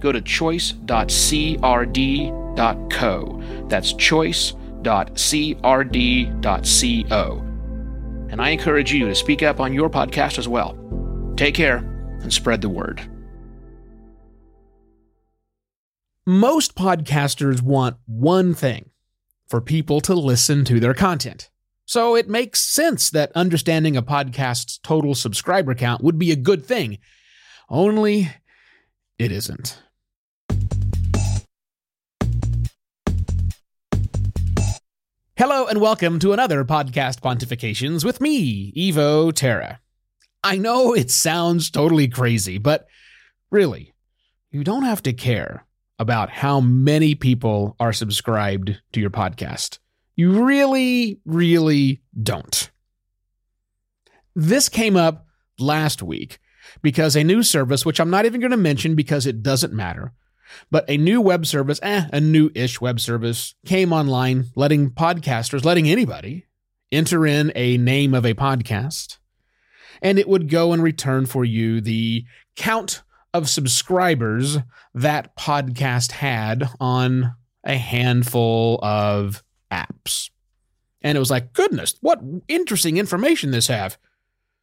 go to choice.crd.co. That's choice.crd.co. And I encourage you to speak up on your podcast as well. Take care and spread the word. Most podcasters want one thing for people to listen to their content. So it makes sense that understanding a podcast's total subscriber count would be a good thing. Only it isn't. Hello and welcome to another podcast pontifications with me, Evo Terra. I know it sounds totally crazy, but really, you don't have to care about how many people are subscribed to your podcast. You really, really don't. This came up last week because a new service, which I'm not even going to mention because it doesn't matter, but a new web service, eh, a new ish web service came online, letting podcasters, letting anybody enter in a name of a podcast, and it would go and return for you the count of subscribers that podcast had on a handful of apps. And it was like, goodness, what interesting information this have,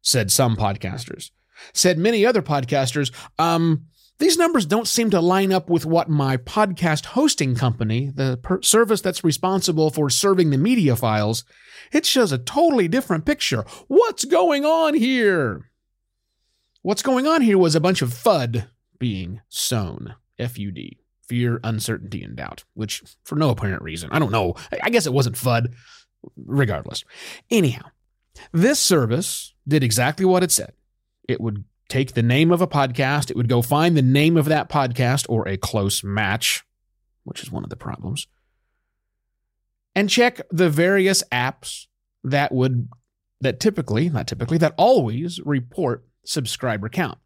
said some podcasters. Said many other podcasters, um, these numbers don't seem to line up with what my podcast hosting company, the per- service that's responsible for serving the media files, it shows a totally different picture. What's going on here? What's going on here was a bunch of FUD being sown. F U D. Fear, uncertainty, and doubt, which for no apparent reason. I don't know. I guess it wasn't FUD. Regardless. Anyhow, this service did exactly what it said. It would take the name of a podcast, it would go find the name of that podcast or a close match, which is one of the problems, and check the various apps that would, that typically, not typically, that always report subscriber count.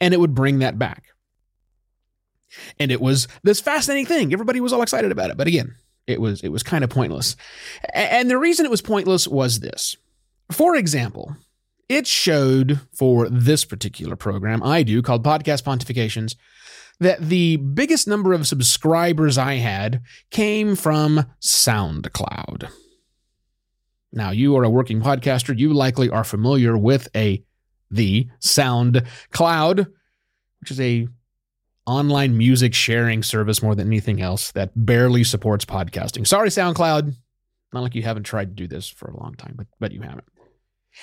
And it would bring that back. And it was this fascinating thing. Everybody was all excited about it. But again, it was it was kind of pointless. And the reason it was pointless was this. For example, it showed for this particular program I do called Podcast Pontifications that the biggest number of subscribers I had came from SoundCloud. Now, you are a working podcaster, you likely are familiar with a the SoundCloud, which is a online music sharing service more than anything else that barely supports podcasting. Sorry, SoundCloud. Not like you haven't tried to do this for a long time, but but you haven't.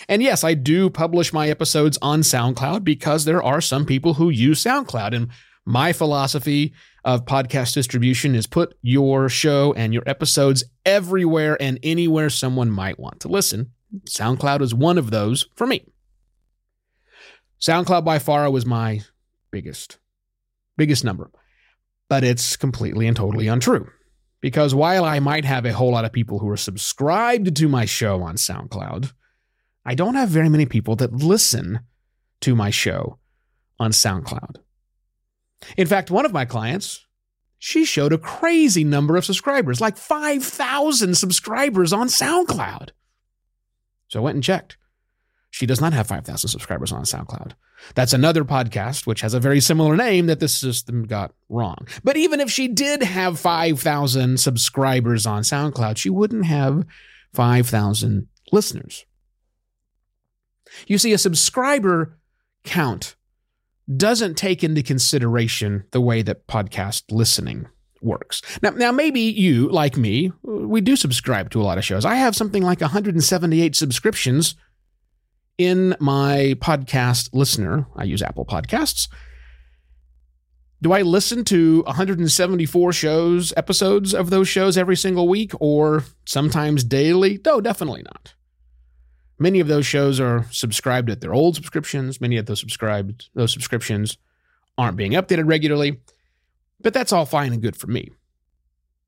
And yes, I do publish my episodes on SoundCloud because there are some people who use SoundCloud. And my philosophy of podcast distribution is put your show and your episodes everywhere and anywhere someone might want to listen. SoundCloud is one of those for me. SoundCloud by far was my biggest, biggest number. But it's completely and totally untrue. Because while I might have a whole lot of people who are subscribed to my show on SoundCloud, I don't have very many people that listen to my show on SoundCloud. In fact, one of my clients, she showed a crazy number of subscribers, like 5,000 subscribers on SoundCloud. So I went and checked. She does not have 5,000 subscribers on SoundCloud. That's another podcast which has a very similar name that this system got wrong. But even if she did have 5,000 subscribers on SoundCloud, she wouldn't have 5,000 listeners. You see, a subscriber count doesn't take into consideration the way that podcast listening works. Now, now maybe you, like me, we do subscribe to a lot of shows. I have something like 178 subscriptions in my podcast listener, I use Apple Podcasts. Do I listen to 174 shows, episodes of those shows every single week or sometimes daily? No, definitely not. Many of those shows are subscribed at their old subscriptions. Many of those subscribed those subscriptions aren't being updated regularly. But that's all fine and good for me.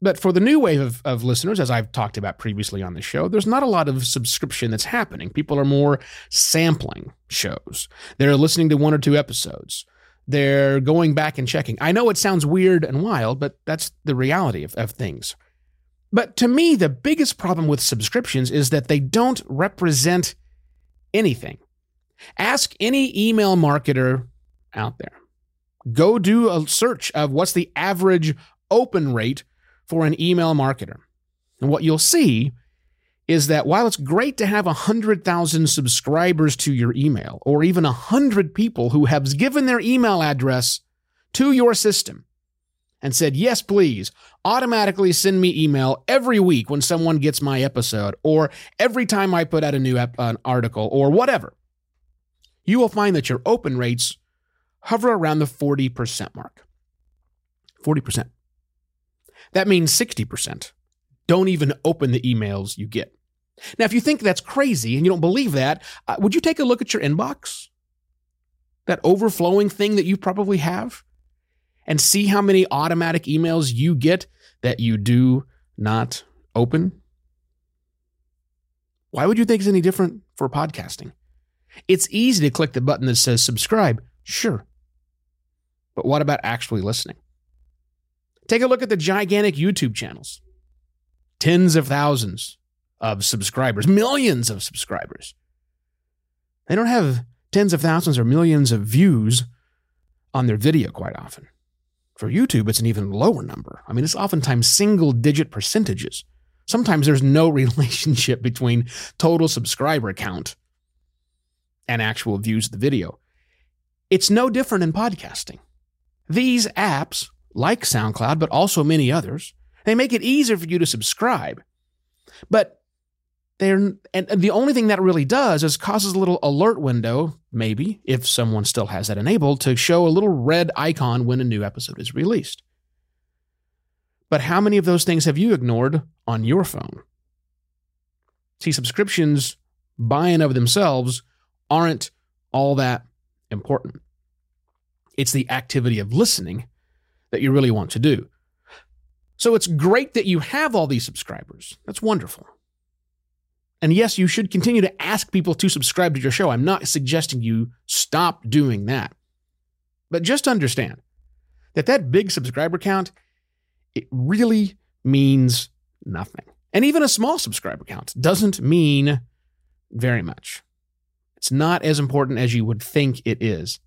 But for the new wave of, of listeners, as I've talked about previously on the show, there's not a lot of subscription that's happening. People are more sampling shows. They're listening to one or two episodes. They're going back and checking. I know it sounds weird and wild, but that's the reality of, of things. But to me, the biggest problem with subscriptions is that they don't represent anything. Ask any email marketer out there. Go do a search of what's the average open rate for an email marketer. And what you'll see is that while it's great to have 100,000 subscribers to your email, or even 100 people who have given their email address to your system and said, yes, please, automatically send me email every week when someone gets my episode, or every time I put out a new ep- an article, or whatever, you will find that your open rates hover around the 40% mark. 40%. That means 60% don't even open the emails you get. Now, if you think that's crazy and you don't believe that, uh, would you take a look at your inbox? That overflowing thing that you probably have? And see how many automatic emails you get that you do not open? Why would you think it's any different for podcasting? It's easy to click the button that says subscribe, sure. But what about actually listening? Take a look at the gigantic YouTube channels. Tens of thousands of subscribers, millions of subscribers. They don't have tens of thousands or millions of views on their video quite often. For YouTube, it's an even lower number. I mean, it's oftentimes single digit percentages. Sometimes there's no relationship between total subscriber count and actual views of the video. It's no different in podcasting. These apps like SoundCloud, but also many others. They make it easier for you to subscribe. But they're and the only thing that really does is causes a little alert window, maybe, if someone still has that enabled, to show a little red icon when a new episode is released. But how many of those things have you ignored on your phone? See, subscriptions by and of themselves aren't all that important. It's the activity of listening that you really want to do. So it's great that you have all these subscribers. That's wonderful. And yes, you should continue to ask people to subscribe to your show. I'm not suggesting you stop doing that. But just understand that that big subscriber count, it really means nothing. And even a small subscriber count doesn't mean very much. It's not as important as you would think it is.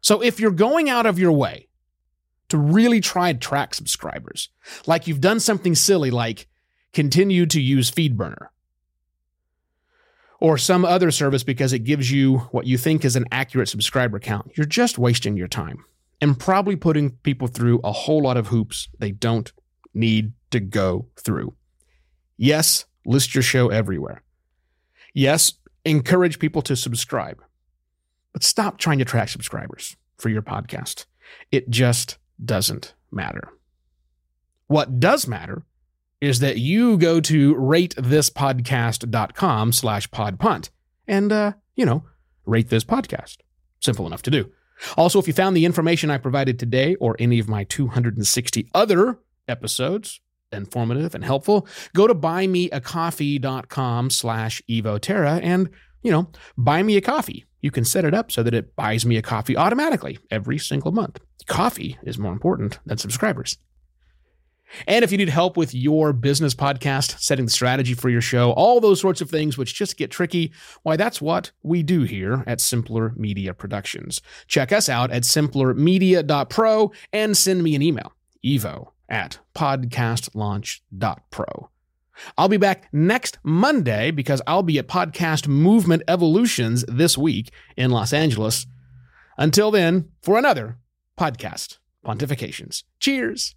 So if you're going out of your way to really try to track subscribers. Like you've done something silly like continue to use FeedBurner or some other service because it gives you what you think is an accurate subscriber count. You're just wasting your time and probably putting people through a whole lot of hoops they don't need to go through. Yes, list your show everywhere. Yes, encourage people to subscribe. But stop trying to track subscribers for your podcast. It just doesn't matter. What does matter is that you go to ratethispodcast.com slash podpunt and, uh, you know, rate this podcast. Simple enough to do. Also, if you found the information I provided today or any of my 260 other episodes informative and helpful, go to buymeacoffee.com slash evoterra and, you know, buy me a coffee. You can set it up so that it buys me a coffee automatically every single month coffee is more important than subscribers. And if you need help with your business podcast, setting the strategy for your show, all those sorts of things which just get tricky, why, that's what we do here at Simpler Media Productions. Check us out at simplermedia.pro and send me an email, evo at podcastlaunch.pro. I'll be back next Monday because I'll be at Podcast Movement Evolutions this week in Los Angeles. Until then, for another podcast, Pontifications. Cheers.